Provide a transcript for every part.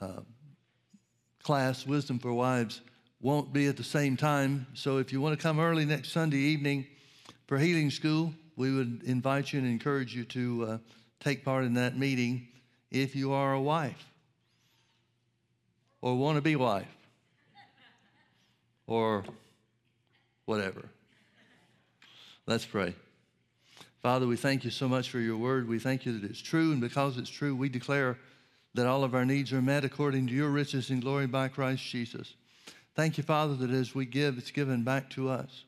uh, class, Wisdom for Wives, won't be at the same time. So if you want to come early next Sunday evening for healing school, we would invite you and encourage you to uh, take part in that meeting if you are a wife or want to be wife or whatever. Let's pray. Father, we thank you so much for your word. We thank you that it's true, and because it's true, we declare that all of our needs are met according to your riches and glory by Christ Jesus. Thank you, Father, that as we give, it's given back to us.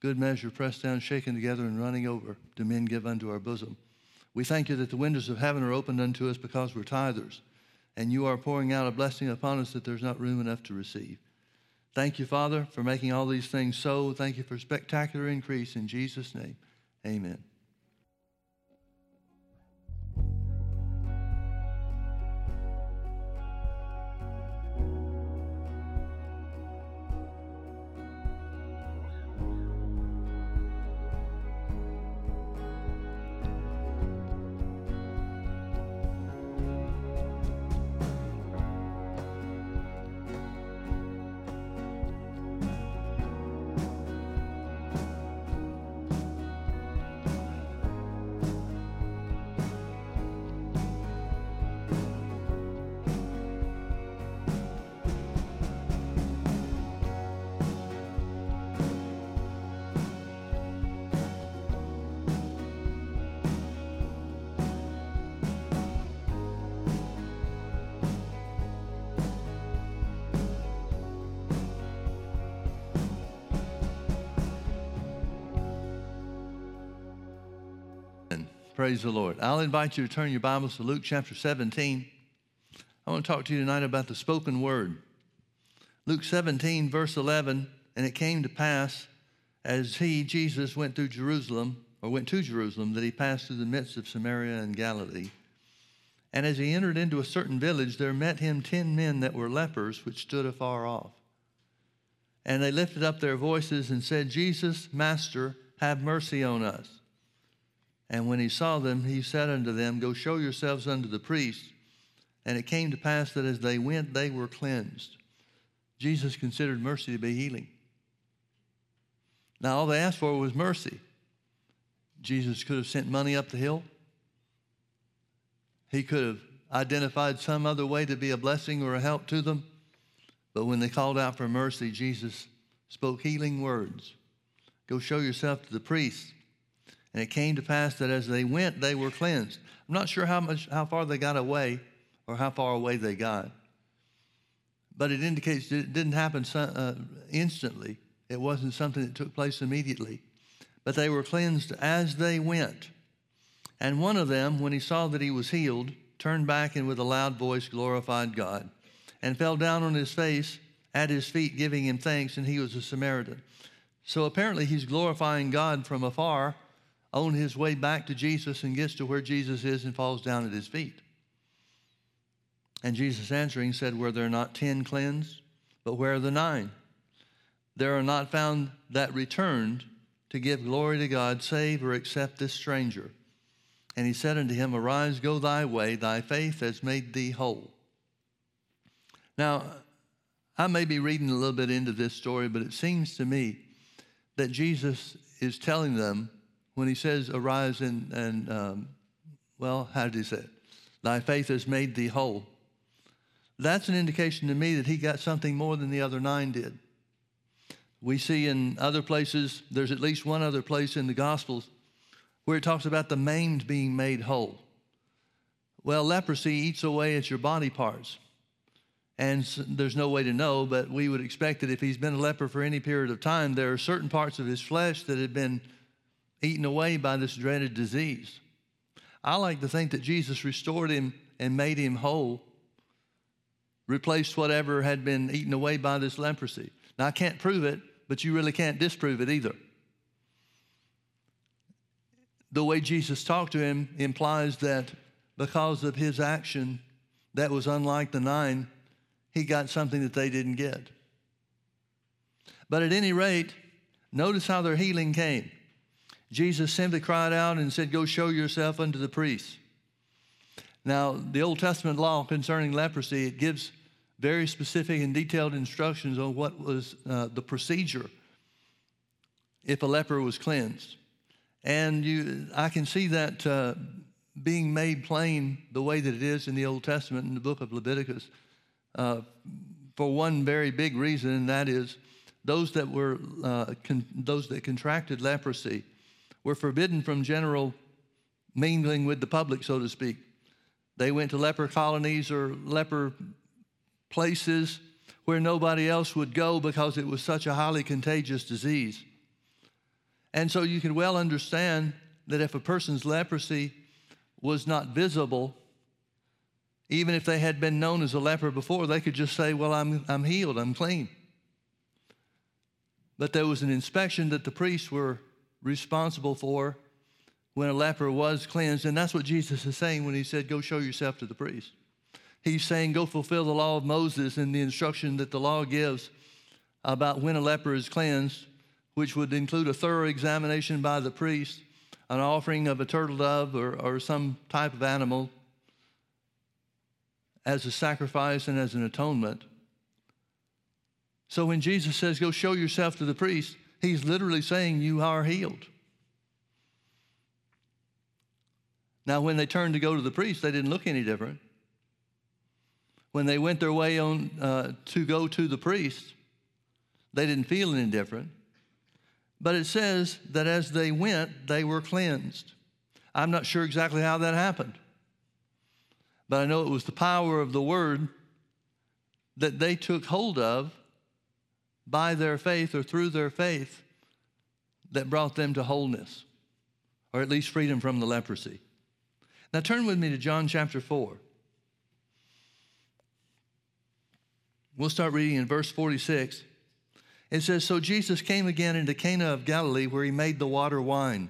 Good measure, pressed down, shaken together, and running over, do men give unto our bosom. We thank you that the windows of heaven are opened unto us because we're tithers, and you are pouring out a blessing upon us that there's not room enough to receive. Thank you, Father, for making all these things so. Thank you for spectacular increase in Jesus' name. Amen. Praise the Lord. I'll invite you to turn your Bibles to Luke chapter 17. I want to talk to you tonight about the spoken word. Luke 17, verse 11, and it came to pass as he, Jesus, went through Jerusalem, or went to Jerusalem, that he passed through the midst of Samaria and Galilee. And as he entered into a certain village, there met him ten men that were lepers, which stood afar off. And they lifted up their voices and said, Jesus, Master, have mercy on us. And when he saw them, he said unto them, Go show yourselves unto the priests. And it came to pass that as they went, they were cleansed. Jesus considered mercy to be healing. Now, all they asked for was mercy. Jesus could have sent money up the hill. He could have identified some other way to be a blessing or a help to them. But when they called out for mercy, Jesus spoke healing words. Go show yourself to the priests. And it came to pass that as they went, they were cleansed. I'm not sure how much, how far they got away, or how far away they got, but it indicates it didn't happen uh, instantly. It wasn't something that took place immediately, but they were cleansed as they went. And one of them, when he saw that he was healed, turned back and with a loud voice glorified God, and fell down on his face at his feet, giving him thanks. And he was a Samaritan. So apparently, he's glorifying God from afar on his way back to Jesus and gets to where Jesus is and falls down at his feet. And Jesus answering said, Were there not ten cleansed? But where are the nine? There are not found that returned to give glory to God, save or except this stranger. And he said unto him, Arise, go thy way, thy faith has made thee whole. Now, I may be reading a little bit into this story, but it seems to me that Jesus is telling them when he says, Arise and, and um, well, how did he say it? Thy faith has made thee whole. That's an indication to me that he got something more than the other nine did. We see in other places, there's at least one other place in the Gospels where it talks about the maimed being made whole. Well, leprosy eats away at your body parts. And there's no way to know, but we would expect that if he's been a leper for any period of time, there are certain parts of his flesh that had been eaten away by this dreaded disease. I like to think that Jesus restored him and made him whole, replaced whatever had been eaten away by this leprosy. Now, I can't prove it, but you really can't disprove it either. The way Jesus talked to him implies that because of his action that was unlike the nine, he got something that they didn't get. But at any rate, notice how their healing came. Jesus simply cried out and said, Go show yourself unto the priests. Now, the Old Testament law concerning leprosy, it gives very specific and detailed instructions on what was uh, the procedure if a leper was cleansed. And you, I can see that uh, being made plain the way that it is in the Old Testament in the book of Leviticus uh, for one very big reason, and that is those that were uh, con- those that contracted leprosy were forbidden from general mingling with the public, so to speak. They went to leper colonies or leper places where nobody else would go because it was such a highly contagious disease. And so you can well understand that if a person's leprosy was not visible, even if they had been known as a leper before, they could just say, Well, I'm, I'm healed, I'm clean. But there was an inspection that the priests were responsible for when a leper was cleansed. And that's what Jesus is saying when he said, Go show yourself to the priest. He's saying, Go fulfill the law of Moses and the instruction that the law gives about when a leper is cleansed, which would include a thorough examination by the priest, an offering of a turtle dove or, or some type of animal as a sacrifice and as an atonement. So when Jesus says, Go show yourself to the priest, he's literally saying, You are healed. Now, when they turned to go to the priest, they didn't look any different. When they went their way on uh, to go to the priest, they didn't feel any different. But it says that as they went, they were cleansed. I'm not sure exactly how that happened, but I know it was the power of the word that they took hold of by their faith or through their faith that brought them to wholeness, or at least freedom from the leprosy. Now turn with me to John chapter 4. We'll start reading in verse 46. It says, So Jesus came again into Cana of Galilee, where he made the water wine.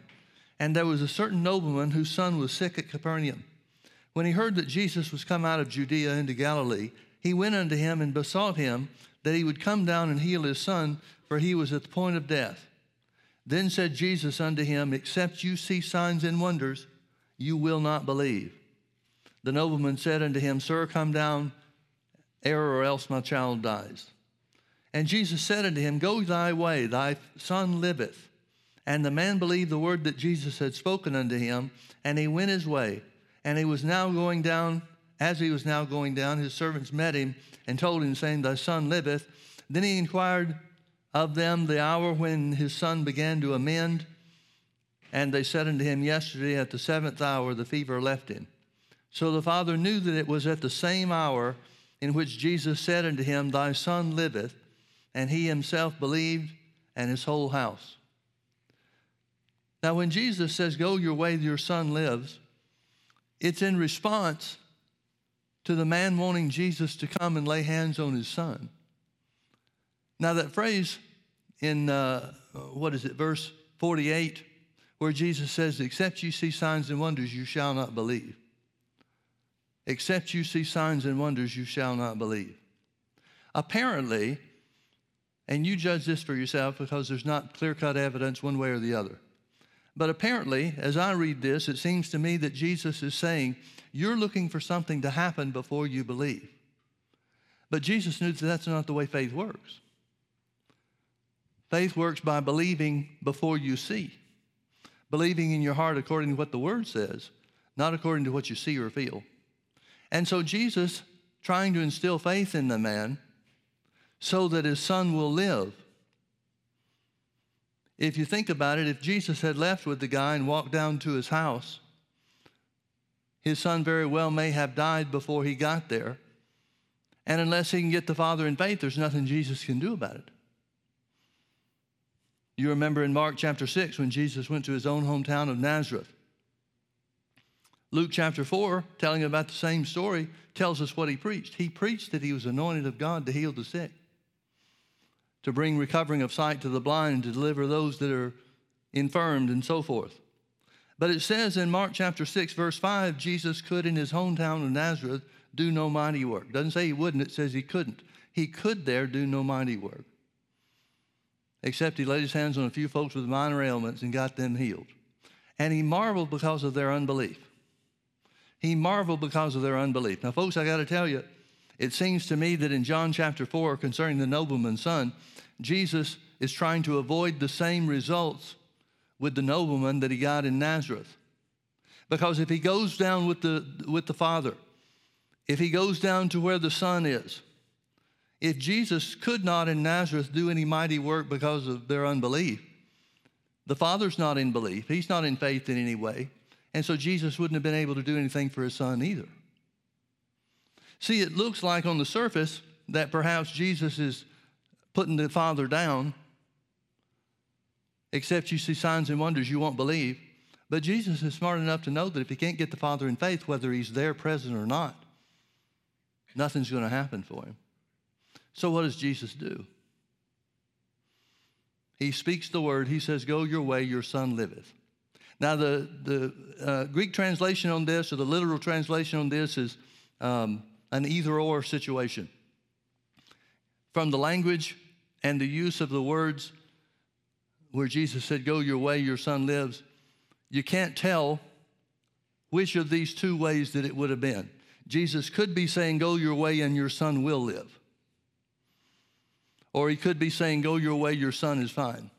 And there was a certain nobleman whose son was sick at Capernaum. When he heard that Jesus was come out of Judea into Galilee, he went unto him and besought him that he would come down and heal his son, for he was at the point of death. Then said Jesus unto him, Except you see signs and wonders, you will not believe. The nobleman said unto him, Sir, come down ere or else my child dies. And Jesus said unto him, Go thy way, thy son liveth. And the man believed the word that Jesus had spoken unto him, and he went his way. And he was now going down, as he was now going down, his servants met him and told him, saying, Thy son liveth. Then he inquired of them the hour when his son began to amend. And they said unto him, Yesterday at the seventh hour the fever left him. So the father knew that it was at the same hour in which Jesus said unto him, Thy son liveth. And he himself believed, and his whole house. Now, when Jesus says, Go your way, your son lives, it's in response to the man wanting Jesus to come and lay hands on his son. Now, that phrase in, uh, what is it, verse 48, where Jesus says, Except you see signs and wonders, you shall not believe. Except you see signs and wonders, you shall not believe. Apparently, and you judge this for yourself because there's not clear cut evidence one way or the other. But apparently, as I read this, it seems to me that Jesus is saying, You're looking for something to happen before you believe. But Jesus knew that that's not the way faith works. Faith works by believing before you see, believing in your heart according to what the Word says, not according to what you see or feel. And so, Jesus, trying to instill faith in the man so that his son will live, if you think about it, if Jesus had left with the guy and walked down to his house, his son very well may have died before he got there. And unless he can get the Father in faith, there's nothing Jesus can do about it. You remember in Mark chapter 6 when Jesus went to his own hometown of Nazareth. Luke chapter 4, telling about the same story, tells us what he preached. He preached that he was anointed of God to heal the sick to bring recovering of sight to the blind, to deliver those that are infirmed, and so forth. But it says in Mark chapter 6, verse 5, Jesus could in his hometown of Nazareth do no mighty work. Doesn't say he wouldn't, it says he couldn't. He could there do no mighty work. Except he laid his hands on a few folks with minor ailments and got them healed. And he marveled because of their unbelief. He marveled because of their unbelief. Now, folks, I got to tell you, it seems to me that in John chapter 4, concerning the nobleman's son, Jesus is trying to avoid the same results with the nobleman that he got in Nazareth. Because if he goes down with the, with the Father, if he goes down to where the Son is, if Jesus could not in Nazareth do any mighty work because of their unbelief, the Father's not in belief, He's not in faith in any way. And so Jesus wouldn't have been able to do anything for His Son either. See, it looks like on the surface that perhaps Jesus is putting the Father down, except you see signs and wonders you won't believe. But Jesus is smart enough to know that if he can't get the Father in faith, whether he's there present or not, nothing's going to happen for him. So, what does Jesus do? He speaks the word. He says, Go your way, your son liveth. Now, the, the uh, Greek translation on this, or the literal translation on this, is um, an either or situation. From the language and the use of the words where Jesus said, Go your way, your son lives, you can't tell which of these two ways that it would have been. Jesus could be saying, Go your way and your son will live. Or he could be saying, Go your way, your son is fine.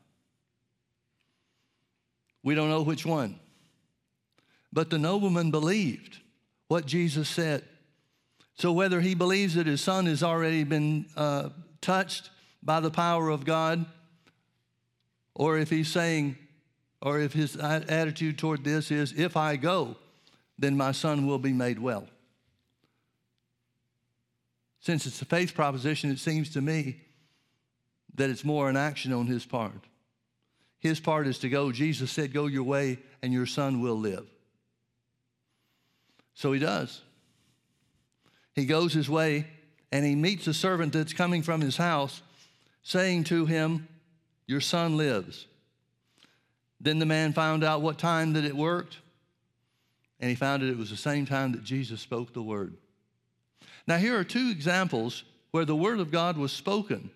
We don't know which one. But the nobleman believed what Jesus said. So whether he believes that his son has already been uh, touched by the power of God, or if he's saying, or if his attitude toward this is, if I go, then my son will be made well. Since it's a faith proposition, it seems to me that it's more an action on his part. His part is to go. Jesus said, Go your way, and your son will live. So he does. He goes his way, and he meets a servant that's coming from his house, saying to him, Your son lives. Then the man found out what time that it worked, and he found that it was the same time that Jesus spoke the word. Now, here are two examples where the word of God was spoken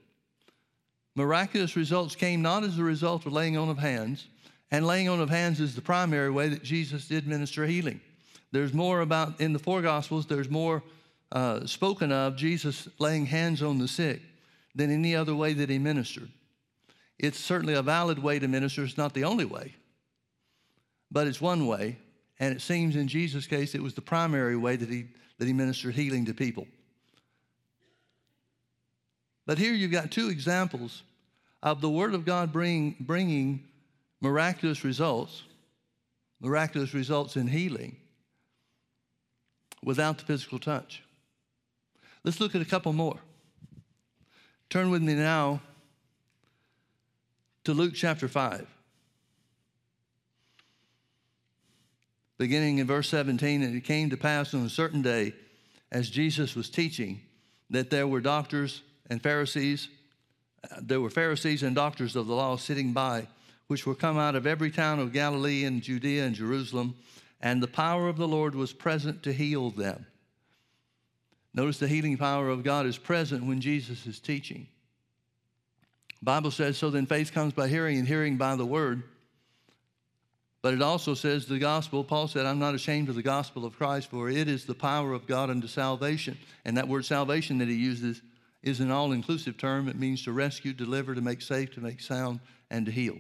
Miraculous results came not as a result of laying on of hands, and laying on of hands is the primary way that Jesus did minister healing. There's more about, in the four Gospels, there's more uh, spoken of Jesus laying hands on the sick than any other way that he ministered. It's certainly a valid way to minister, it's not the only way, but it's one way. And it seems in Jesus' case, it was the primary way that he, that he ministered healing to people. But here you've got two examples of the Word of God bring, bringing miraculous results, miraculous results in healing without the physical touch. Let's look at a couple more. Turn with me now to Luke chapter 5. Beginning in verse 17, and it came to pass on a certain day, as Jesus was teaching, that there were doctors and Pharisees. Uh, there were Pharisees and doctors of the law sitting by, which were come out of every town of Galilee and Judea and Jerusalem, and the power of the Lord was present to heal them. Notice the healing power of God is present when Jesus is teaching. Bible says, so then faith comes by hearing, and hearing by the word. But it also says the gospel, Paul said, I'm not ashamed of the gospel of Christ, for it is the power of God unto salvation. And that word salvation that he uses is an all inclusive term. It means to rescue, deliver, to make safe, to make sound, and to heal.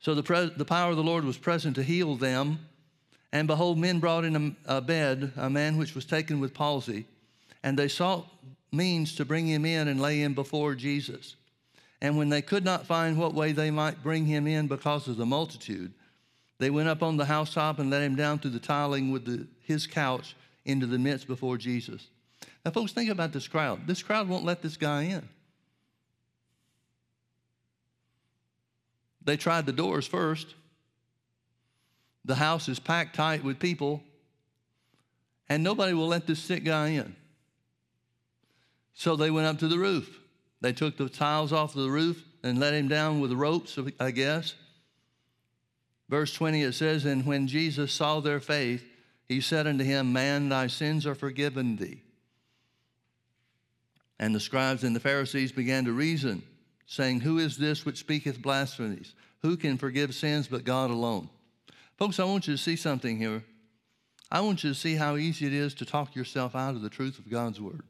So the, pre- the power of the Lord was present to heal them. And behold, men brought in a, a bed a man which was taken with palsy, and they sought means to bring him in and lay him before Jesus. And when they could not find what way they might bring him in because of the multitude, they went up on the housetop and let him down through the tiling with the, his couch into the midst before Jesus. Now, folks, think about this crowd. This crowd won't let this guy in. They tried the doors first. The house is packed tight with people, and nobody will let this sick guy in. So they went up to the roof. They took the tiles off the roof and let him down with ropes, I guess. Verse 20 it says, And when Jesus saw their faith, he said unto him, Man, thy sins are forgiven thee. And the scribes and the Pharisees began to reason, saying, Who is this which speaketh blasphemies? Who can forgive sins but God alone? Folks, I want you to see something here. I want you to see how easy it is to talk yourself out of the truth of God's word.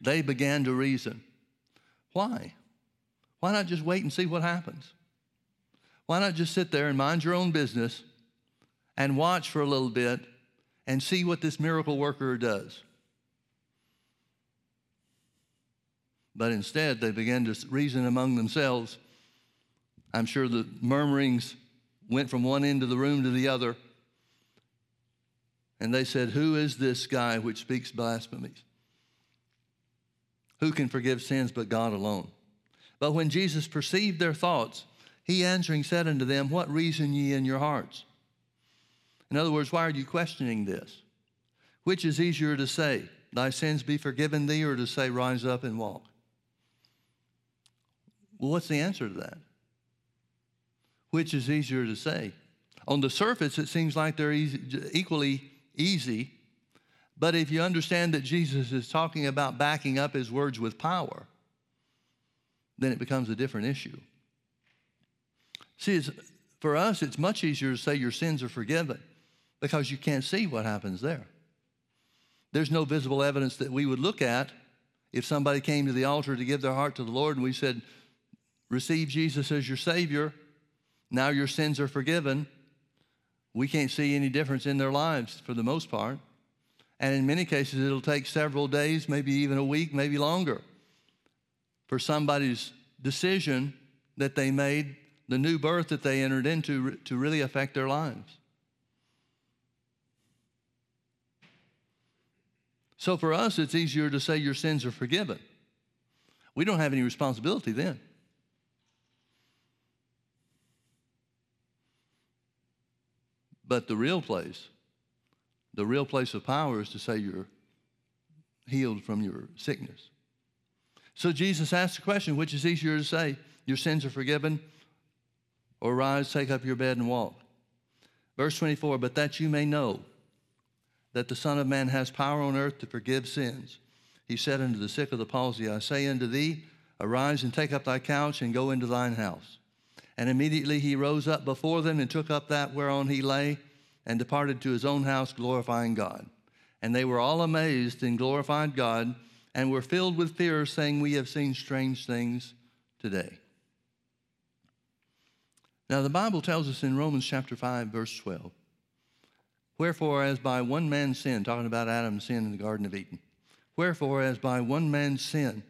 They began to reason. Why? Why not just wait and see what happens? Why not just sit there and mind your own business and watch for a little bit and see what this miracle worker does? But instead, they began to reason among themselves. I'm sure the murmurings went from one end of the room to the other. And they said, Who is this guy which speaks blasphemies? Who can forgive sins but God alone? But when Jesus perceived their thoughts, he answering said unto them, What reason ye in your hearts? In other words, why are you questioning this? Which is easier to say, Thy sins be forgiven thee, or to say, Rise up and walk? Well, what's the answer to that? Which is easier to say? On the surface, it seems like they're easy, equally easy, but if you understand that Jesus is talking about backing up his words with power, then it becomes a different issue. See, for us, it's much easier to say your sins are forgiven because you can't see what happens there. There's no visible evidence that we would look at if somebody came to the altar to give their heart to the Lord and we said, Receive Jesus as your Savior. Now your sins are forgiven. We can't see any difference in their lives for the most part. And in many cases, it'll take several days, maybe even a week, maybe longer, for somebody's decision that they made, the new birth that they entered into, to really affect their lives. So for us, it's easier to say your sins are forgiven. We don't have any responsibility then. But the real place, the real place of power is to say you're healed from your sickness. So Jesus asked the question which is easier to say, your sins are forgiven, or rise, take up your bed, and walk? Verse 24, but that you may know that the Son of Man has power on earth to forgive sins. He said unto the sick of the palsy, I say unto thee, arise and take up thy couch and go into thine house. And immediately he rose up before them and took up that whereon he lay and departed to his own house, glorifying God. And they were all amazed and glorified God and were filled with fear, saying, We have seen strange things today. Now, the Bible tells us in Romans chapter 5, verse 12, Wherefore, as by one man's sin, talking about Adam's sin in the Garden of Eden, wherefore, as by one man's sin,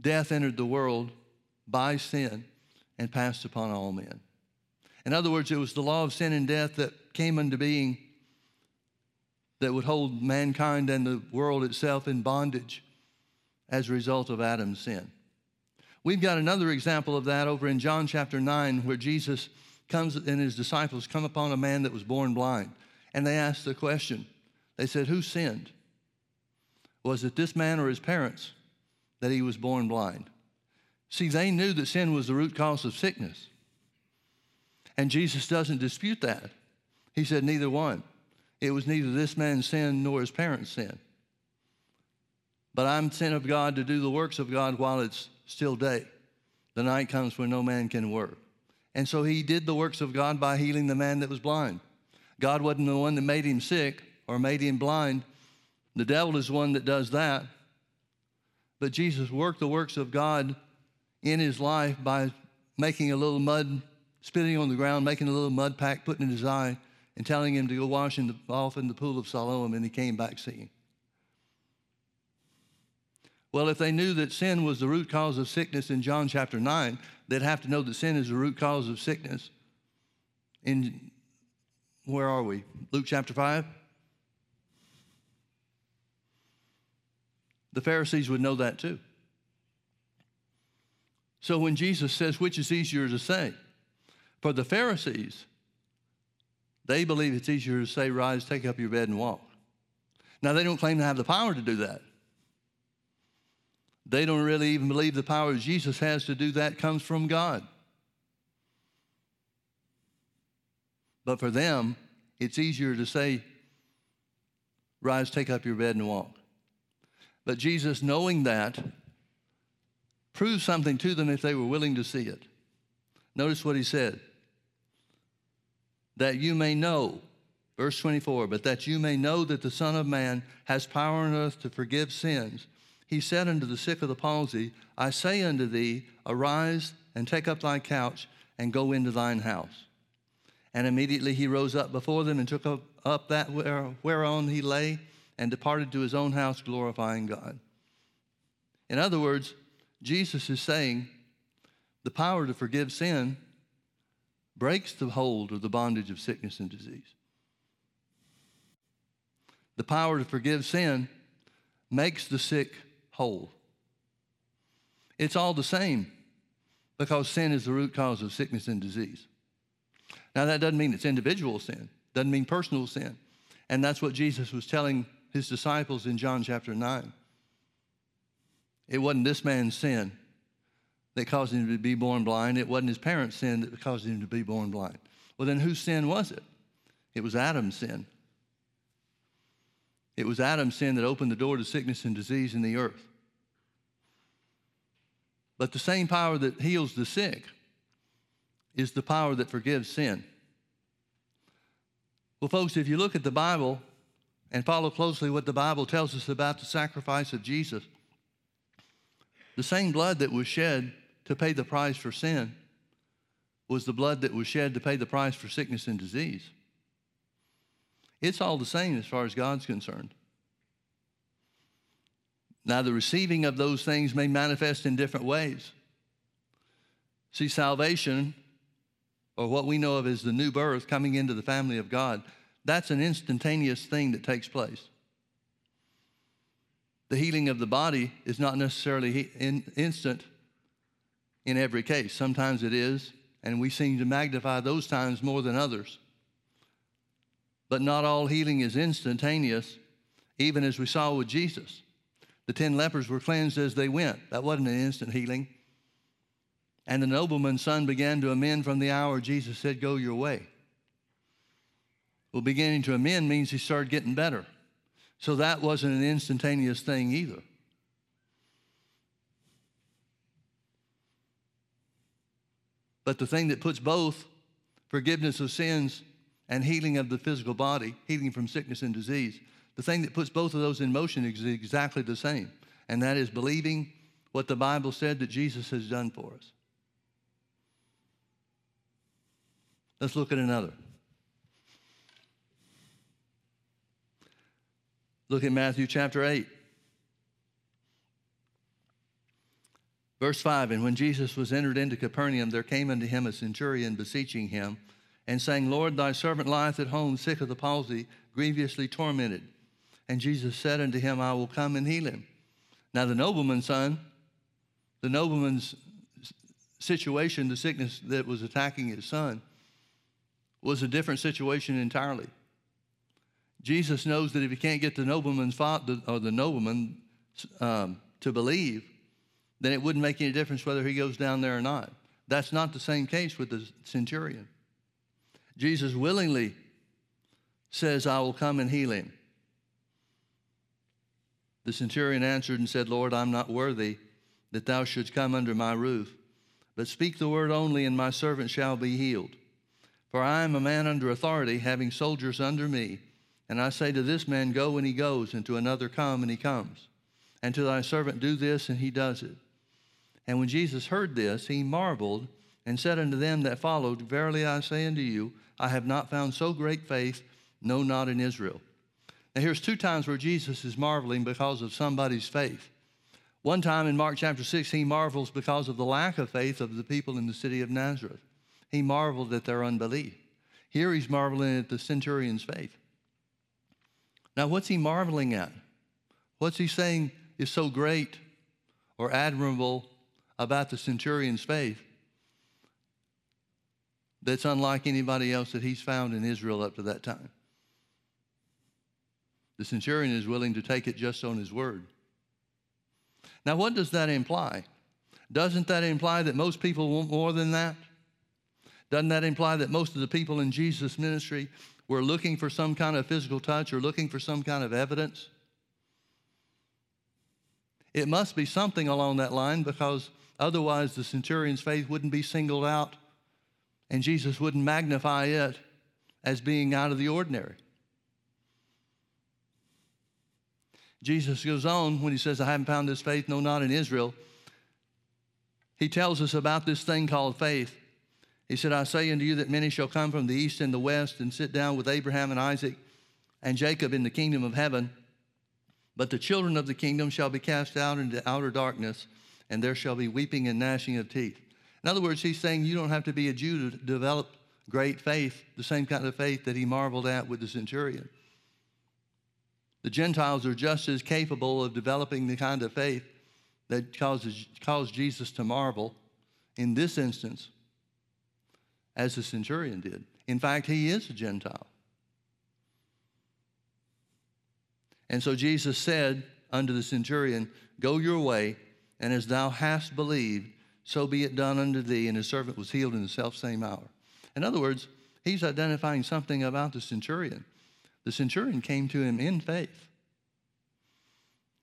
death entered the world by sin and passed upon all men. In other words, it was the law of sin and death that came into being that would hold mankind and the world itself in bondage as a result of Adam's sin. We've got another example of that over in John chapter 9, where Jesus comes and his disciples come upon a man that was born blind. And they asked the question they said, Who sinned? Was it this man or his parents that he was born blind? See, they knew that sin was the root cause of sickness. And Jesus doesn't dispute that. He said, Neither one. It was neither this man's sin nor his parents' sin. But I'm sent of God to do the works of God while it's still day. The night comes when no man can work. And so he did the works of God by healing the man that was blind. God wasn't the one that made him sick or made him blind. The devil is the one that does that. But Jesus worked the works of God in his life by making a little mud, spitting on the ground, making a little mud pack, putting it in his eye, and telling him to go wash in the, off in the pool of Siloam, and he came back seeing. Well, if they knew that sin was the root cause of sickness in John chapter 9, they'd have to know that sin is the root cause of sickness. In where are we? Luke chapter 5? The Pharisees would know that too. So when Jesus says, which is easier to say? For the Pharisees, they believe it's easier to say, rise, take up your bed, and walk. Now, they don't claim to have the power to do that. They don't really even believe the power Jesus has to do that comes from God. But for them, it's easier to say, rise, take up your bed, and walk. But Jesus, knowing that, prove something to them if they were willing to see it. Notice what he said. that you may know, verse 24, but that you may know that the Son of Man has power on earth to forgive sins. He said unto the sick of the palsy, I say unto thee, arise and take up thy couch and go into thine house. And immediately he rose up before them and took up, up that whereon he lay and departed to his own house, glorifying God. In other words, Jesus is saying the power to forgive sin breaks the hold of the bondage of sickness and disease. The power to forgive sin makes the sick whole. It's all the same because sin is the root cause of sickness and disease. Now, that doesn't mean it's individual sin, doesn't mean personal sin. And that's what Jesus was telling his disciples in John chapter 9. It wasn't this man's sin that caused him to be born blind. It wasn't his parents' sin that caused him to be born blind. Well, then whose sin was it? It was Adam's sin. It was Adam's sin that opened the door to sickness and disease in the earth. But the same power that heals the sick is the power that forgives sin. Well, folks, if you look at the Bible and follow closely what the Bible tells us about the sacrifice of Jesus, the same blood that was shed to pay the price for sin was the blood that was shed to pay the price for sickness and disease. It's all the same as far as God's concerned. Now, the receiving of those things may manifest in different ways. See, salvation, or what we know of as the new birth, coming into the family of God, that's an instantaneous thing that takes place. The healing of the body is not necessarily in, instant in every case. Sometimes it is, and we seem to magnify those times more than others. But not all healing is instantaneous, even as we saw with Jesus. The ten lepers were cleansed as they went. That wasn't an instant healing. And the nobleman's son began to amend from the hour Jesus said, Go your way. Well, beginning to amend means he started getting better. So that wasn't an instantaneous thing either. But the thing that puts both forgiveness of sins and healing of the physical body, healing from sickness and disease, the thing that puts both of those in motion is exactly the same, and that is believing what the Bible said that Jesus has done for us. Let's look at another. Look at Matthew chapter 8. Verse 5 And when Jesus was entered into Capernaum, there came unto him a centurion beseeching him, and saying, Lord, thy servant lieth at home, sick of the palsy, grievously tormented. And Jesus said unto him, I will come and heal him. Now, the nobleman's son, the nobleman's situation, the sickness that was attacking his son, was a different situation entirely. Jesus knows that if he can't get the nobleman's father, or the nobleman um, to believe, then it wouldn't make any difference whether he goes down there or not. That's not the same case with the centurion. Jesus willingly says, I will come and heal him. The centurion answered and said, Lord, I'm not worthy that thou shouldst come under my roof, but speak the word only, and my servant shall be healed. For I am a man under authority, having soldiers under me. And I say to this man, Go, and he goes, and to another, Come, and he comes. And to thy servant, Do this, and he does it. And when Jesus heard this, he marveled and said unto them that followed, Verily I say unto you, I have not found so great faith, no, not in Israel. Now, here's two times where Jesus is marveling because of somebody's faith. One time in Mark chapter 6, he marvels because of the lack of faith of the people in the city of Nazareth. He marveled at their unbelief. Here he's marveling at the centurion's faith. Now, what's he marveling at? What's he saying is so great or admirable about the centurion's faith that's unlike anybody else that he's found in Israel up to that time. The centurion is willing to take it just on his word. Now, what does that imply? Doesn't that imply that most people want more than that? Doesn't that imply that most of the people in Jesus' ministry were looking for some kind of physical touch or looking for some kind of evidence? It must be something along that line because Otherwise, the centurion's faith wouldn't be singled out and Jesus wouldn't magnify it as being out of the ordinary. Jesus goes on when he says, I haven't found this faith, no, not in Israel. He tells us about this thing called faith. He said, I say unto you that many shall come from the east and the west and sit down with Abraham and Isaac and Jacob in the kingdom of heaven. But the children of the kingdom shall be cast out into outer darkness, and there shall be weeping and gnashing of teeth. In other words, he's saying you don't have to be a Jew to develop great faith, the same kind of faith that he marveled at with the centurion. The Gentiles are just as capable of developing the kind of faith that causes, caused Jesus to marvel in this instance as the centurion did. In fact, he is a Gentile. And so Jesus said unto the centurion, Go your way, and as thou hast believed, so be it done unto thee. And his servant was healed in the self same hour. In other words, he's identifying something about the centurion. The centurion came to him in faith.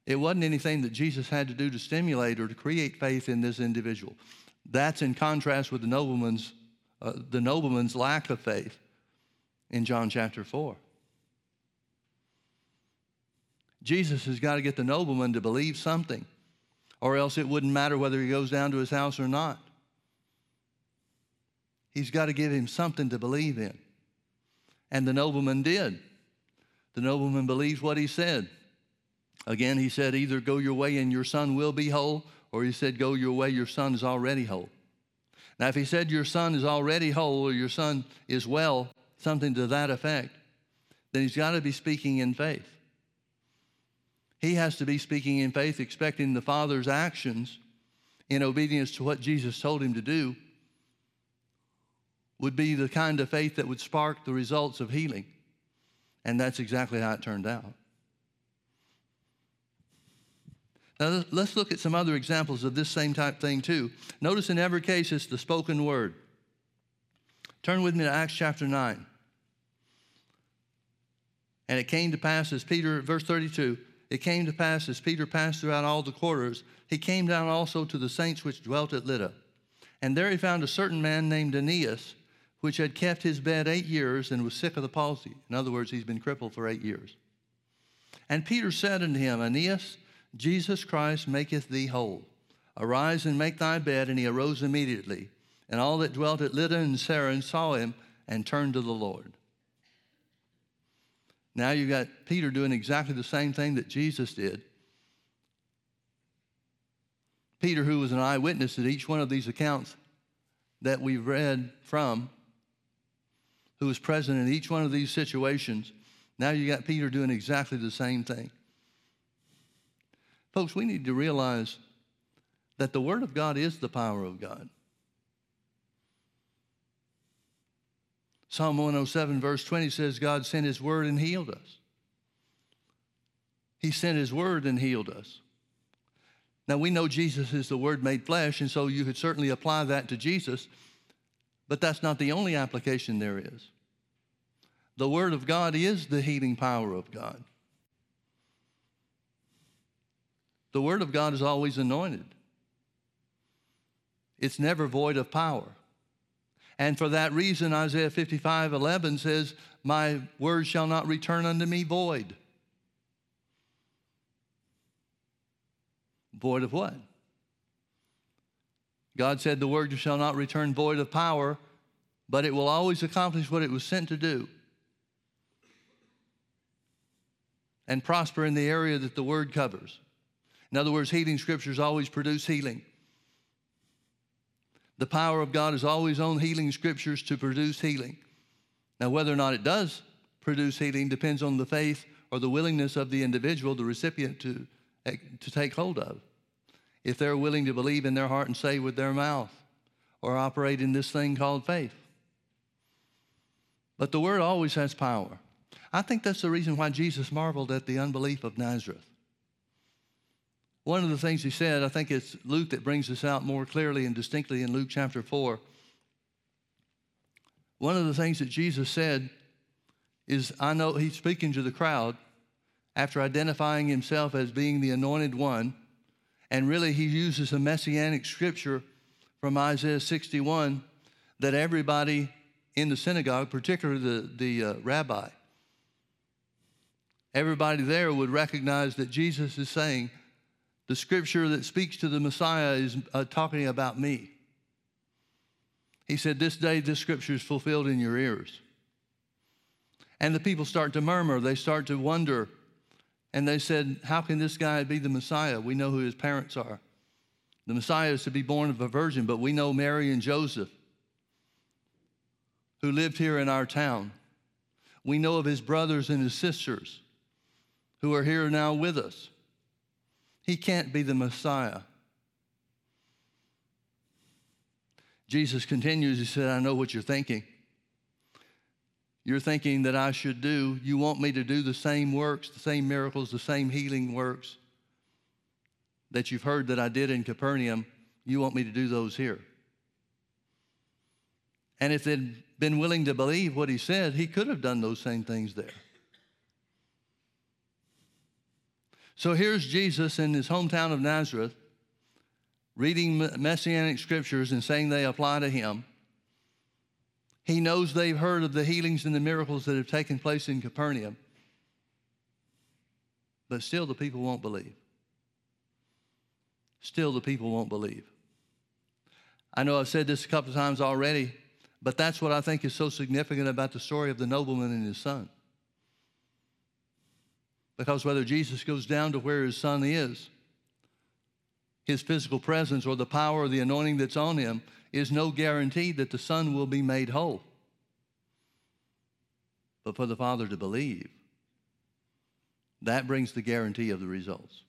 It wasn't anything that Jesus had to do to stimulate or to create faith in this individual. That's in contrast with the nobleman's, uh, the nobleman's lack of faith in John chapter 4. Jesus has got to get the nobleman to believe something, or else it wouldn't matter whether he goes down to his house or not. He's got to give him something to believe in. And the nobleman did. The nobleman believes what he said. Again, he said, either go your way and your son will be whole, or he said, go your way, your son is already whole. Now, if he said your son is already whole or your son is well, something to that effect, then he's got to be speaking in faith. He has to be speaking in faith, expecting the Father's actions in obedience to what Jesus told him to do would be the kind of faith that would spark the results of healing. And that's exactly how it turned out. Now, let's look at some other examples of this same type thing, too. Notice in every case, it's the spoken word. Turn with me to Acts chapter 9. And it came to pass as Peter, verse 32, it came to pass as Peter passed throughout all the quarters, he came down also to the saints which dwelt at Lydda. And there he found a certain man named Aeneas, which had kept his bed eight years and was sick of the palsy. In other words, he's been crippled for eight years. And Peter said unto him, Aeneas, Jesus Christ maketh thee whole. Arise and make thy bed. And he arose immediately. And all that dwelt at Lydda and Saron saw him and turned to the Lord. Now you've got Peter doing exactly the same thing that Jesus did. Peter, who was an eyewitness at each one of these accounts that we've read from, who was present in each one of these situations, now you got Peter doing exactly the same thing. Folks, we need to realize that the Word of God is the power of God. Psalm 107, verse 20 says, God sent his word and healed us. He sent his word and healed us. Now, we know Jesus is the word made flesh, and so you could certainly apply that to Jesus, but that's not the only application there is. The word of God is the healing power of God. The word of God is always anointed. It's never void of power. And for that reason, Isaiah 55 11 says, My word shall not return unto me void. Void of what? God said, The word shall not return void of power, but it will always accomplish what it was sent to do and prosper in the area that the word covers. In other words, healing scriptures always produce healing. The power of God is always on healing scriptures to produce healing. Now, whether or not it does produce healing depends on the faith or the willingness of the individual, the recipient, to, to take hold of. If they're willing to believe in their heart and say with their mouth or operate in this thing called faith. But the word always has power. I think that's the reason why Jesus marveled at the unbelief of Nazareth. One of the things he said, I think it's Luke that brings this out more clearly and distinctly in Luke chapter 4. One of the things that Jesus said is, I know he's speaking to the crowd after identifying himself as being the anointed one. And really, he uses a messianic scripture from Isaiah 61 that everybody in the synagogue, particularly the, the uh, rabbi, everybody there would recognize that Jesus is saying, the scripture that speaks to the Messiah is uh, talking about me. He said, This day this scripture is fulfilled in your ears. And the people start to murmur, they start to wonder. And they said, How can this guy be the Messiah? We know who his parents are. The Messiah is to be born of a virgin, but we know Mary and Joseph, who lived here in our town. We know of his brothers and his sisters who are here now with us. He can't be the Messiah. Jesus continues, He said, I know what you're thinking. You're thinking that I should do, you want me to do the same works, the same miracles, the same healing works that you've heard that I did in Capernaum. You want me to do those here. And if they'd been willing to believe what he said, he could have done those same things there. So here's Jesus in his hometown of Nazareth reading messianic scriptures and saying they apply to him. He knows they've heard of the healings and the miracles that have taken place in Capernaum, but still the people won't believe. Still the people won't believe. I know I've said this a couple of times already, but that's what I think is so significant about the story of the nobleman and his son. Because whether Jesus goes down to where his son is, his physical presence or the power or the anointing that's on him is no guarantee that the son will be made whole. But for the father to believe, that brings the guarantee of the results.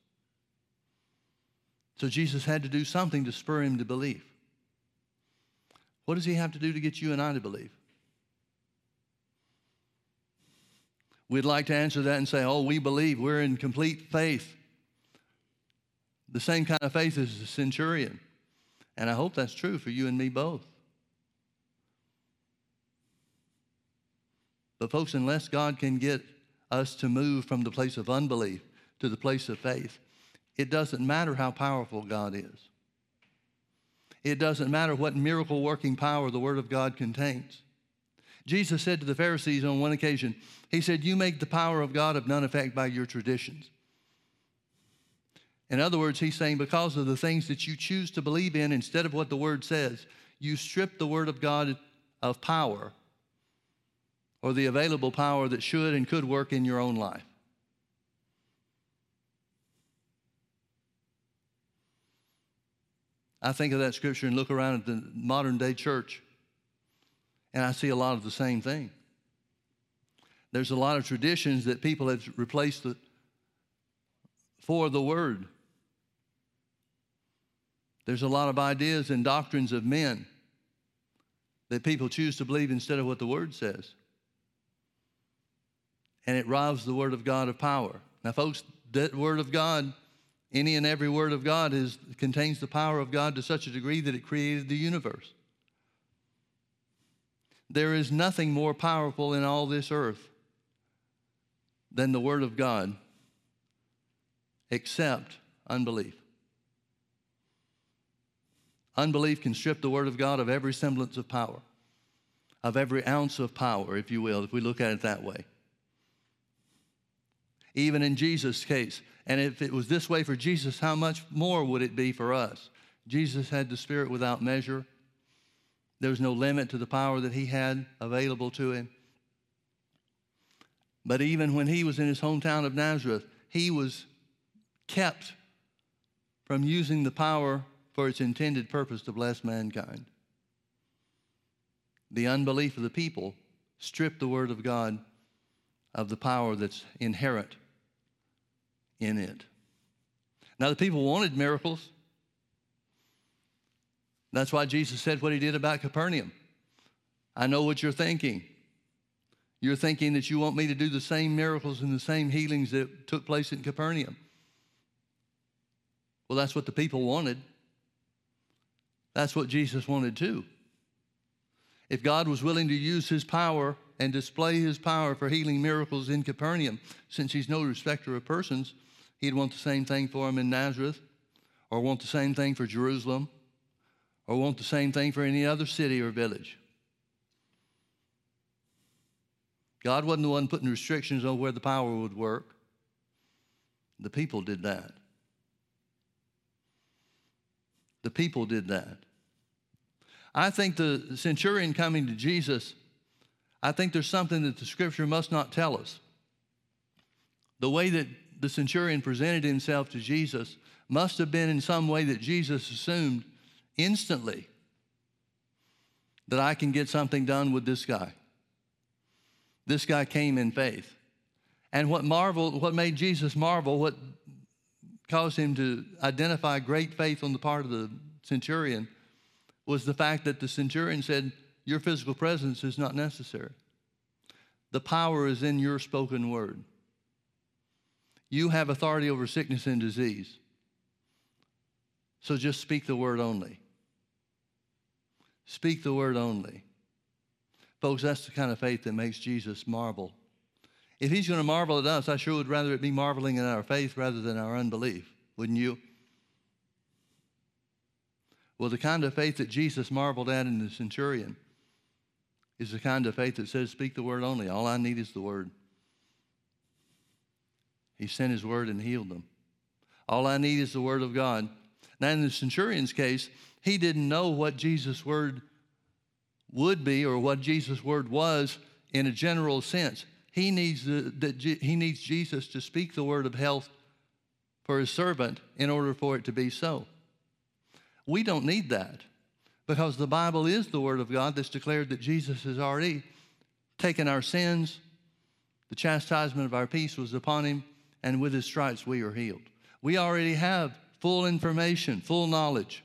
So Jesus had to do something to spur him to believe. What does he have to do to get you and I to believe? We'd like to answer that and say, oh, we believe. We're in complete faith. The same kind of faith as the centurion. And I hope that's true for you and me both. But, folks, unless God can get us to move from the place of unbelief to the place of faith, it doesn't matter how powerful God is. It doesn't matter what miracle working power the Word of God contains. Jesus said to the Pharisees on one occasion, He said, You make the power of God of none effect by your traditions. In other words, He's saying, because of the things that you choose to believe in instead of what the Word says, you strip the Word of God of power or the available power that should and could work in your own life. I think of that scripture and look around at the modern day church and I see a lot of the same thing. There's a lot of traditions that people have replaced the, for the Word. There's a lot of ideas and doctrines of men that people choose to believe instead of what the Word says. And it robs the Word of God of power. Now, folks, that Word of God, any and every Word of God, is, contains the power of God to such a degree that it created the universe. There is nothing more powerful in all this earth than the Word of God except unbelief. Unbelief can strip the Word of God of every semblance of power, of every ounce of power, if you will, if we look at it that way. Even in Jesus' case. And if it was this way for Jesus, how much more would it be for us? Jesus had the Spirit without measure. There was no limit to the power that he had available to him. But even when he was in his hometown of Nazareth, he was kept from using the power for its intended purpose to bless mankind. The unbelief of the people stripped the Word of God of the power that's inherent in it. Now, the people wanted miracles. That's why Jesus said what he did about Capernaum. I know what you're thinking. You're thinking that you want me to do the same miracles and the same healings that took place in Capernaum. Well, that's what the people wanted. That's what Jesus wanted too. If God was willing to use his power and display his power for healing miracles in Capernaum, since he's no respecter of persons, he'd want the same thing for him in Nazareth, or want the same thing for Jerusalem, or want the same thing for any other city or village. God wasn't the one putting restrictions on where the power would work. The people did that. The people did that. I think the centurion coming to Jesus, I think there's something that the scripture must not tell us. The way that the centurion presented himself to Jesus must have been in some way that Jesus assumed instantly that I can get something done with this guy. This guy came in faith. And what marvel, what made Jesus marvel, what caused him to identify great faith on the part of the centurion was the fact that the centurion said, Your physical presence is not necessary. The power is in your spoken word. You have authority over sickness and disease. So just speak the word only. Speak the word only. Folks, that's the kind of faith that makes Jesus marvel. If he's going to marvel at us, I sure would rather it be marveling at our faith rather than our unbelief, wouldn't you? Well, the kind of faith that Jesus marveled at in the centurion is the kind of faith that says, Speak the word only. All I need is the word. He sent his word and healed them. All I need is the word of God. Now, in the centurion's case, he didn't know what Jesus' word would be or what Jesus' word was in a general sense. He needs, the, that he needs Jesus to speak the word of health for his servant in order for it to be so. We don't need that because the Bible is the word of God that's declared that Jesus has already taken our sins, the chastisement of our peace was upon him, and with his stripes we are healed. We already have full information, full knowledge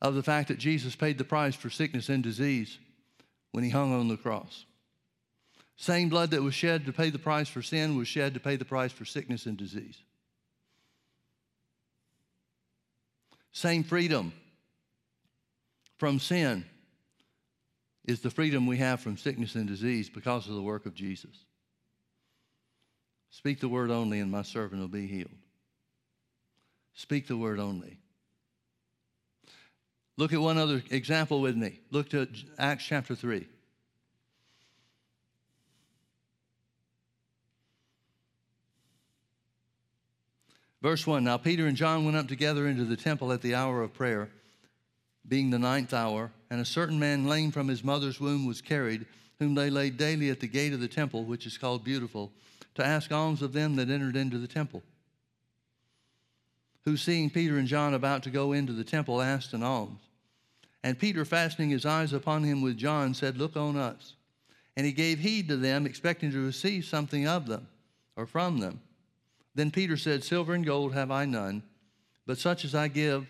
of the fact that Jesus paid the price for sickness and disease when he hung on the cross. Same blood that was shed to pay the price for sin was shed to pay the price for sickness and disease. Same freedom from sin is the freedom we have from sickness and disease because of the work of Jesus. Speak the word only, and my servant will be healed. Speak the word only. Look at one other example with me. Look to Acts chapter 3. Verse 1 Now Peter and John went up together into the temple at the hour of prayer, being the ninth hour, and a certain man lame from his mother's womb was carried, whom they laid daily at the gate of the temple, which is called Beautiful, to ask alms of them that entered into the temple. Who, seeing Peter and John about to go into the temple, asked an alms. And Peter, fastening his eyes upon him with John, said, Look on us. And he gave heed to them, expecting to receive something of them or from them. Then Peter said, Silver and gold have I none, but such as I give,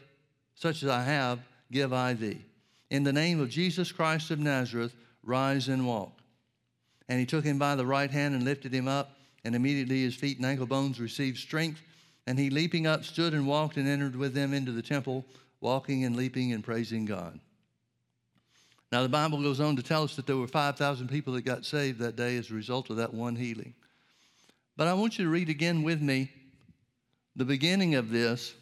such as I have, give I thee. In the name of Jesus Christ of Nazareth, rise and walk. And he took him by the right hand and lifted him up, and immediately his feet and ankle bones received strength. And he, leaping up, stood and walked and entered with them into the temple walking and leaping and praising God. Now, the Bible goes on to tell us that there were 5,000 people that got saved that day as a result of that one healing. But I want you to read again with me the beginning of this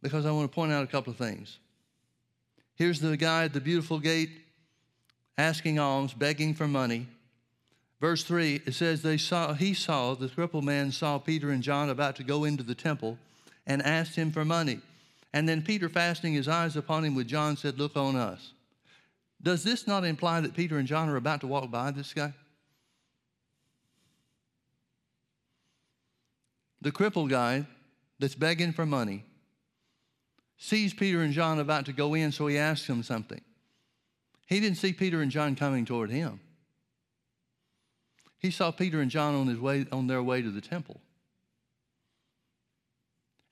because I want to point out a couple of things. Here's the guy at the beautiful gate asking alms, begging for money. Verse 3, it says, they saw, he saw, the crippled man saw Peter and John about to go into the temple and asked him for money. And then Peter, fastening his eyes upon him with John, said, Look on us. Does this not imply that Peter and John are about to walk by this guy? The crippled guy that's begging for money sees Peter and John about to go in, so he asks them something. He didn't see Peter and John coming toward him. He saw Peter and John on, his way, on their way to the temple.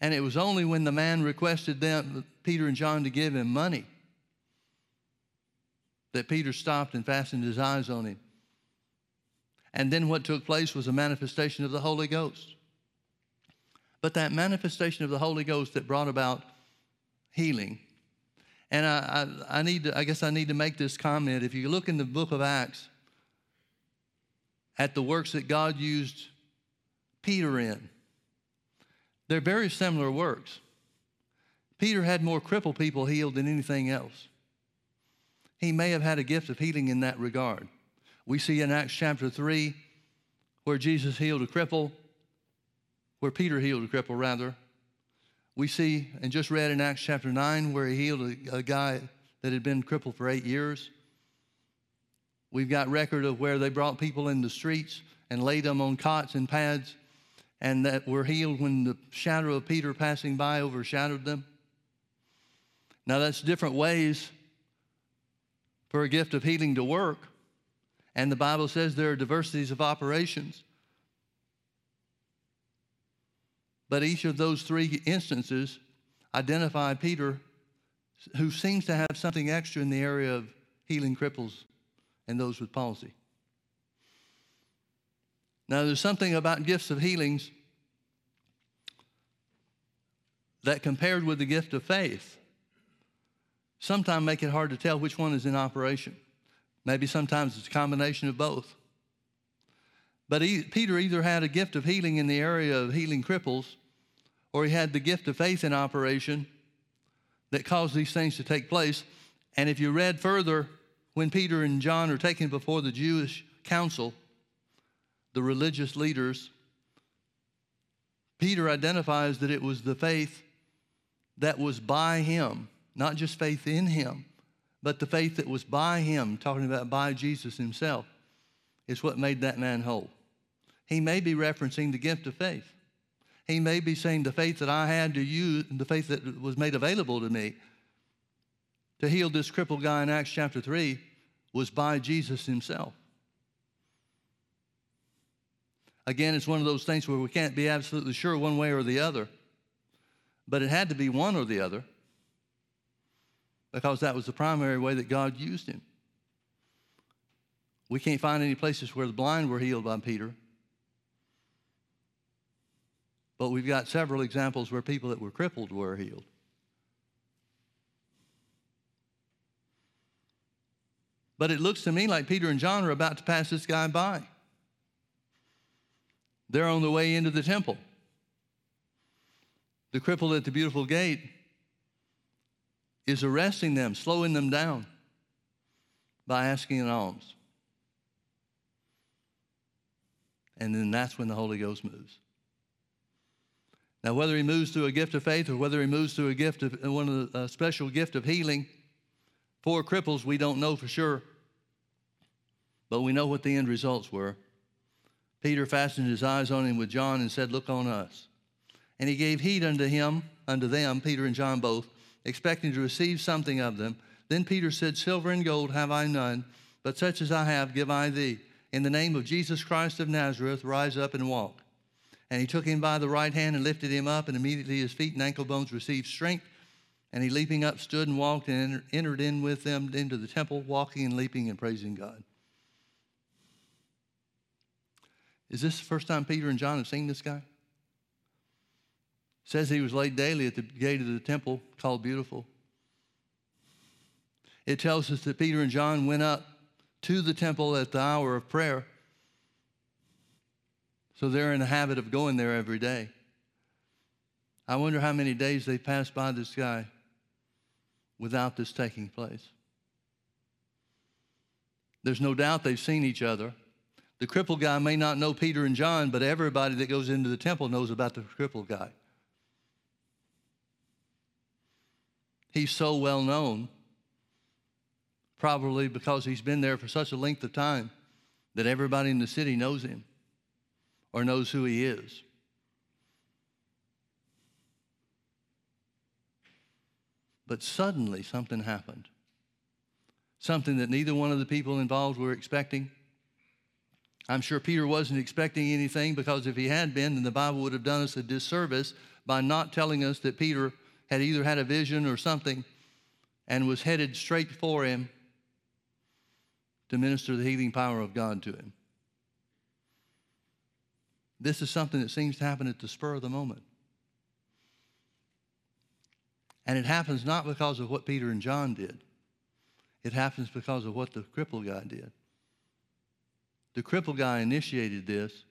And it was only when the man requested them, Peter and John to give him money that Peter stopped and fastened his eyes on him. And then what took place was a manifestation of the Holy Ghost. But that manifestation of the Holy Ghost that brought about healing. And I, I, I, need to, I guess I need to make this comment. If you look in the book of Acts at the works that God used Peter in, they're very similar works. Peter had more crippled people healed than anything else. he may have had a gift of healing in that regard. We see in Acts chapter 3 where Jesus healed a cripple, where Peter healed a cripple, rather. We see and just read in Acts chapter 9 where he healed a, a guy that had been crippled for eight years. We've got record of where they brought people in the streets and laid them on cots and pads and that were healed when the shadow of Peter passing by overshadowed them. Now, that's different ways for a gift of healing to work. And the Bible says there are diversities of operations. But each of those three instances identify Peter, who seems to have something extra in the area of healing cripples and those with palsy. Now, there's something about gifts of healings that, compared with the gift of faith, sometimes make it hard to tell which one is in operation. Maybe sometimes it's a combination of both. But he, Peter either had a gift of healing in the area of healing cripples, or he had the gift of faith in operation that caused these things to take place. And if you read further, when Peter and John are taken before the Jewish council, the religious leaders, Peter identifies that it was the faith that was by him, not just faith in him, but the faith that was by him, talking about by Jesus himself, is what made that man whole. He may be referencing the gift of faith. He may be saying the faith that I had to you, the faith that was made available to me to heal this crippled guy in Acts chapter 3 was by Jesus himself. Again, it's one of those things where we can't be absolutely sure one way or the other. But it had to be one or the other because that was the primary way that God used him. We can't find any places where the blind were healed by Peter. But we've got several examples where people that were crippled were healed. But it looks to me like Peter and John are about to pass this guy by. They're on the way into the temple. The cripple at the beautiful gate is arresting them, slowing them down by asking an alms. And then that's when the Holy Ghost moves. Now, whether he moves through a gift of faith or whether he moves through a gift of one of the, a special gift of healing for cripples, we don't know for sure. But we know what the end results were. Peter fastened his eyes on him with John and said, Look on us. And he gave heed unto him, unto them, Peter and John both, expecting to receive something of them. Then Peter said, Silver and gold have I none, but such as I have give I thee. In the name of Jesus Christ of Nazareth, rise up and walk. And he took him by the right hand and lifted him up, and immediately his feet and ankle bones received strength. And he, leaping up, stood and walked and entered in with them into the temple, walking and leaping and praising God. Is this the first time Peter and John have seen this guy? Says he was laid daily at the gate of the temple called Beautiful. It tells us that Peter and John went up to the temple at the hour of prayer. So they're in the habit of going there every day. I wonder how many days they passed by this guy without this taking place. There's no doubt they've seen each other. The crippled guy may not know Peter and John, but everybody that goes into the temple knows about the crippled guy. He's so well known, probably because he's been there for such a length of time that everybody in the city knows him or knows who he is. But suddenly something happened. Something that neither one of the people involved were expecting. I'm sure Peter wasn't expecting anything because if he had been, then the Bible would have done us a disservice by not telling us that Peter had either had a vision or something and was headed straight for him to minister the healing power of God to him. This is something that seems to happen at the spur of the moment. And it happens not because of what Peter and John did. It happens because of what the crippled guy did. The crippled guy initiated this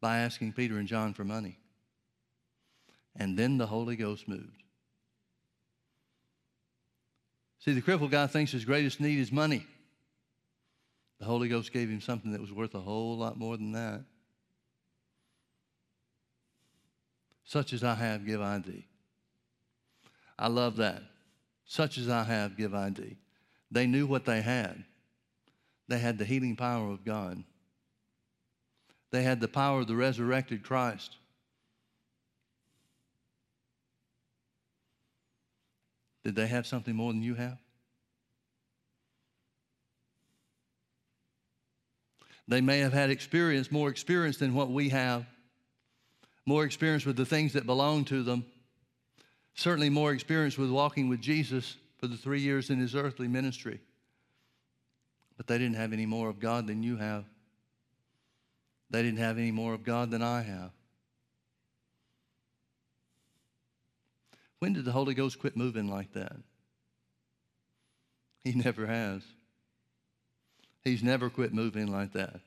by asking Peter and John for money. And then the Holy Ghost moved. See, the crippled guy thinks his greatest need is money. The Holy Ghost gave him something that was worth a whole lot more than that. Such as I have, give I thee. I love that. Such as I have, give I thee. They knew what they had. They had the healing power of God. They had the power of the resurrected Christ. Did they have something more than you have? They may have had experience, more experience than what we have, more experience with the things that belong to them, certainly more experience with walking with Jesus for the three years in his earthly ministry. But they didn't have any more of God than you have. They didn't have any more of God than I have. When did the Holy Ghost quit moving like that? He never has. He's never quit moving like that.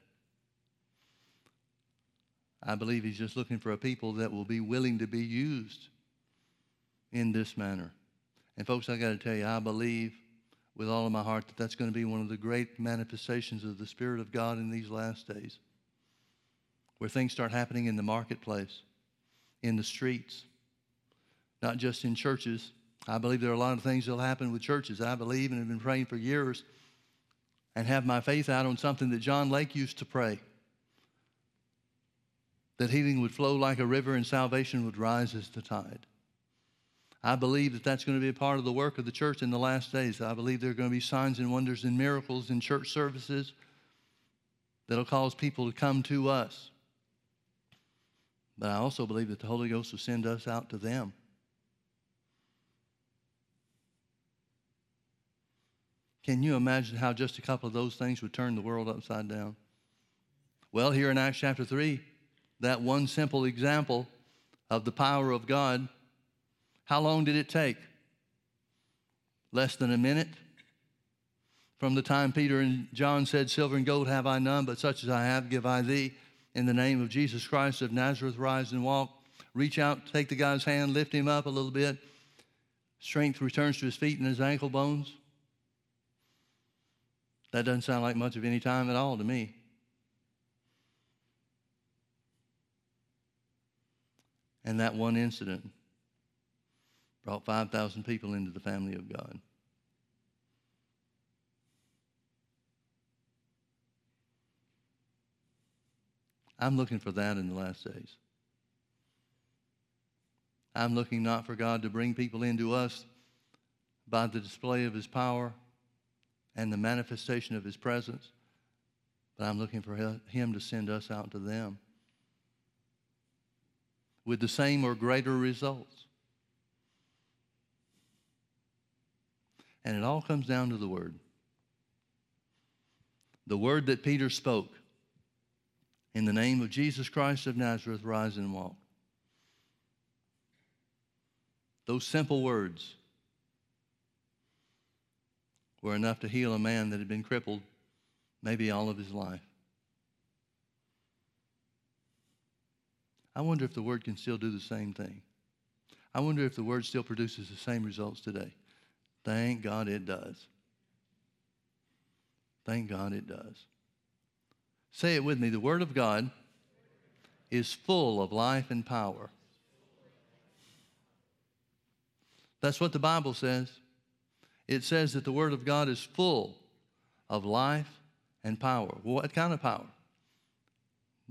I believe he's just looking for a people that will be willing to be used in this manner. And folks, I got to tell you, I believe with all of my heart that that's going to be one of the great manifestations of the Spirit of God in these last days, where things start happening in the marketplace, in the streets, not just in churches. I believe there are a lot of things that will happen with churches. I believe and have been praying for years and have my faith out on something that John Lake used to pray that healing would flow like a river and salvation would rise as the tide. I believe that that's going to be a part of the work of the church in the last days. I believe there are going to be signs and wonders and miracles in church services that'll cause people to come to us. But I also believe that the Holy Ghost will send us out to them. Can you imagine how just a couple of those things would turn the world upside down? Well, here in Acts chapter 3, that one simple example of the power of God, how long did it take? Less than a minute? From the time Peter and John said, Silver and gold have I none, but such as I have give I thee. In the name of Jesus Christ of Nazareth, rise and walk. Reach out, take the guy's hand, lift him up a little bit. Strength returns to his feet and his ankle bones. That doesn't sound like much of any time at all to me. And that one incident brought 5,000 people into the family of God. I'm looking for that in the last days. I'm looking not for God to bring people into us by the display of his power and the manifestation of his presence. But I'm looking for him to send us out to them with the same or greater results. And it all comes down to the word. The word that Peter spoke in the name of Jesus Christ of Nazareth, rise and walk. Those simple words were enough to heal a man that had been crippled maybe all of his life. I wonder if the word can still do the same thing. I wonder if the word still produces the same results today. Thank God it does. Thank God it does. Say it with me. The word of God is full of life and power. That's what the Bible says it says that the Word of God is full of life and power. What kind of power?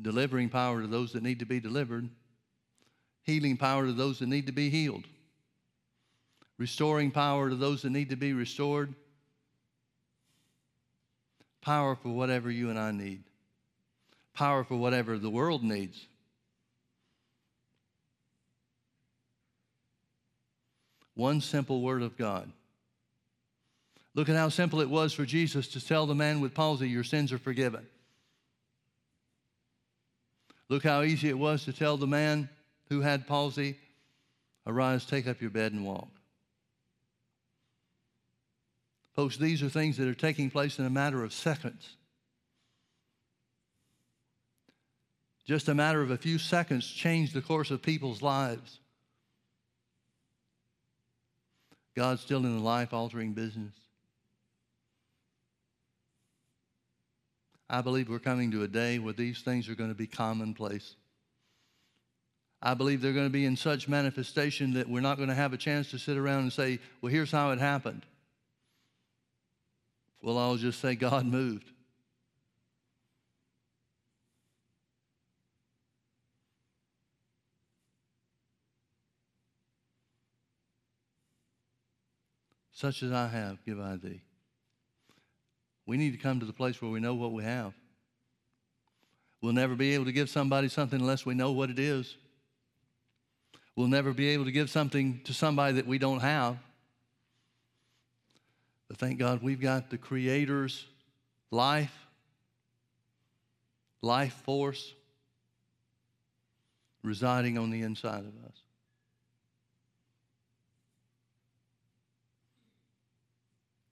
Delivering power to those that need to be delivered, healing power to those that need to be healed, restoring power to those that need to be restored, power for whatever you and I need, power for whatever the world needs. One simple word of God Look at how simple it was for Jesus to tell the man with palsy, Your sins are forgiven. Look how easy it was to tell the man who had palsy, Arise, take up your bed and walk. Folks, these are things that are taking place in a matter of seconds. Just a matter of a few seconds changed the course of people's lives. God's still in the life altering business. I believe we're coming to a day where these things are going to be commonplace. I believe they're going to be in such manifestation that we're not going to have a chance to sit around and say, well, here's how it happened. We'll just say, God moved. Such as I have, give I thee. We need to come to the place where we know what we have. We'll never be able to give somebody something unless we know what it is. We'll never be able to give something to somebody that we don't have. But thank God we've got the Creator's life, life force residing on the inside of us.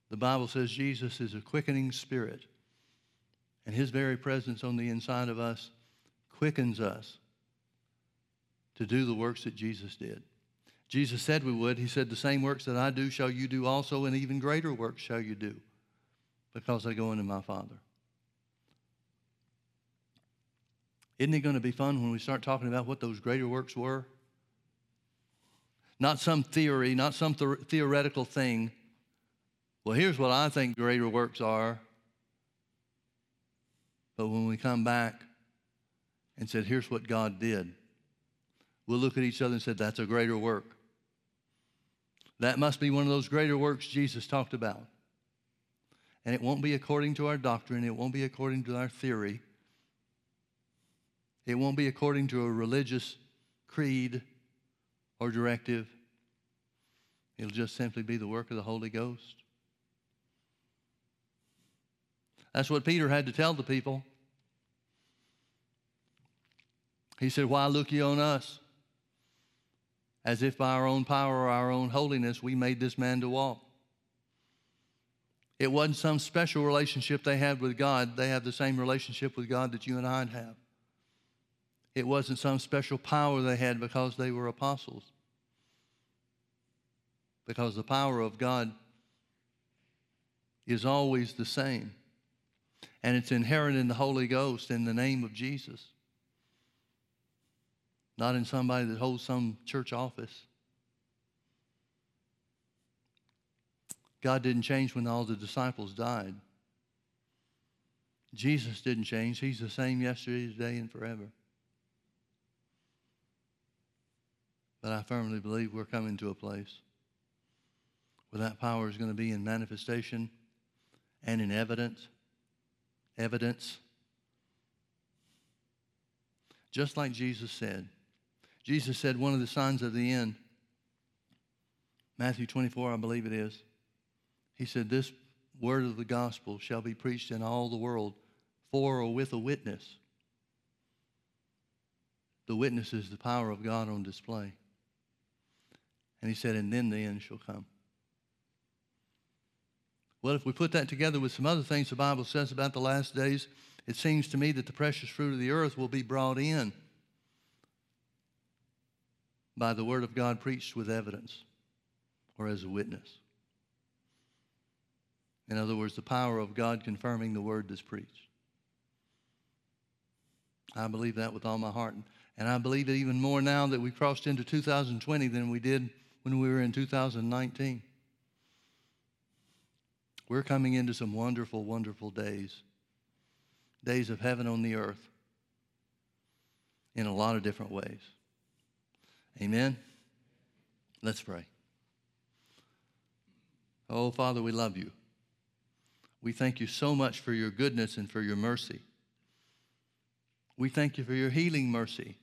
The Bible says Jesus is a quickening spirit, and his very presence on the inside of us quickens us to do the works that Jesus did. Jesus said we would. He said, The same works that I do shall you do also, and even greater works shall you do, because I go into my Father. Isn't it going to be fun when we start talking about what those greater works were? Not some theory, not some th- theoretical thing, well, here's what I think greater works are. But when we come back and said, here's what God did, we'll look at each other and said, that's a greater work. That must be one of those greater works Jesus talked about. And it won't be according to our doctrine, it won't be according to our theory, it won't be according to a religious creed or directive. It'll just simply be the work of the Holy Ghost. That's what Peter had to tell the people. He said, Why look ye on us? As if by our own power or our own holiness we made this man to walk. It wasn't some special relationship they had with God. They have the same relationship with God that you and I have. It wasn't some special power they had because they were apostles. Because the power of God is always the same and it's inherent in the Holy Ghost in the name of Jesus, not in somebody that holds some church office. God didn't change when all the disciples died. Jesus didn't change. He's the same yesterday, today, and forever. But I firmly believe we're coming to a place where that power is going to be in manifestation and in evidence evidence. Just like Jesus said. Jesus said one of the signs of the end, Matthew 24, I believe it is. He said, This word of the gospel shall be preached in all the world for or with a witness. The witness is the power of God on display. And he said, And then the end shall come. Well, if we put that together with some other things the Bible says about the last days, it seems to me that the precious fruit of the earth will be brought in by the word of God preached with evidence or as a witness. In other words, the power of God confirming the word that's preached. I believe that with all my heart. And I believe it even more now that we crossed into 2020 than we did when we were in 2019. We're coming into some wonderful, wonderful days. Days of heaven on the earth in a lot of different ways. Amen? Let's pray. Oh, Father, we love you. We thank you so much for your goodness and for your mercy. We thank you for your healing mercy.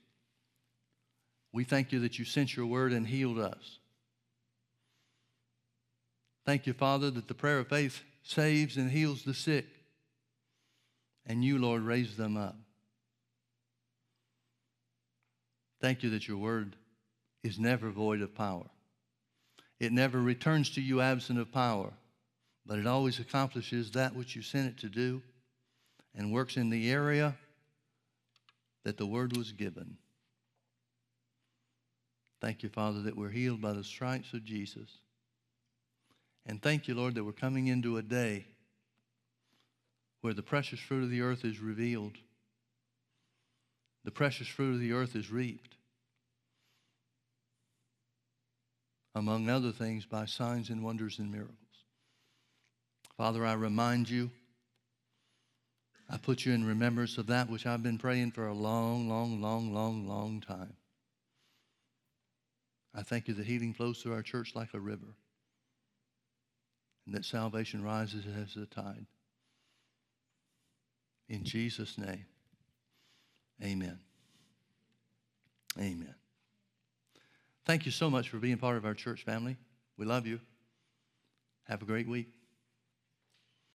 We thank you that you sent your word and healed us. Thank you, Father, that the prayer of faith saves and heals the sick. And you, Lord, raise them up. Thank you that your word is never void of power. It never returns to you absent of power, but it always accomplishes that which you sent it to do and works in the area that the word was given. Thank you, Father, that we're healed by the stripes of Jesus. And thank you, Lord, that we're coming into a day where the precious fruit of the earth is revealed, the precious fruit of the earth is reaped. Among other things, by signs and wonders and miracles. Father, I remind you, I put you in remembrance of that which I've been praying for a long, long, long, long, long time. I thank you that healing flows through our church like a river and that salvation rises as a tide. In Jesus' name, amen. Amen. Thank you so much for being part of our church family. We love you. Have a great week.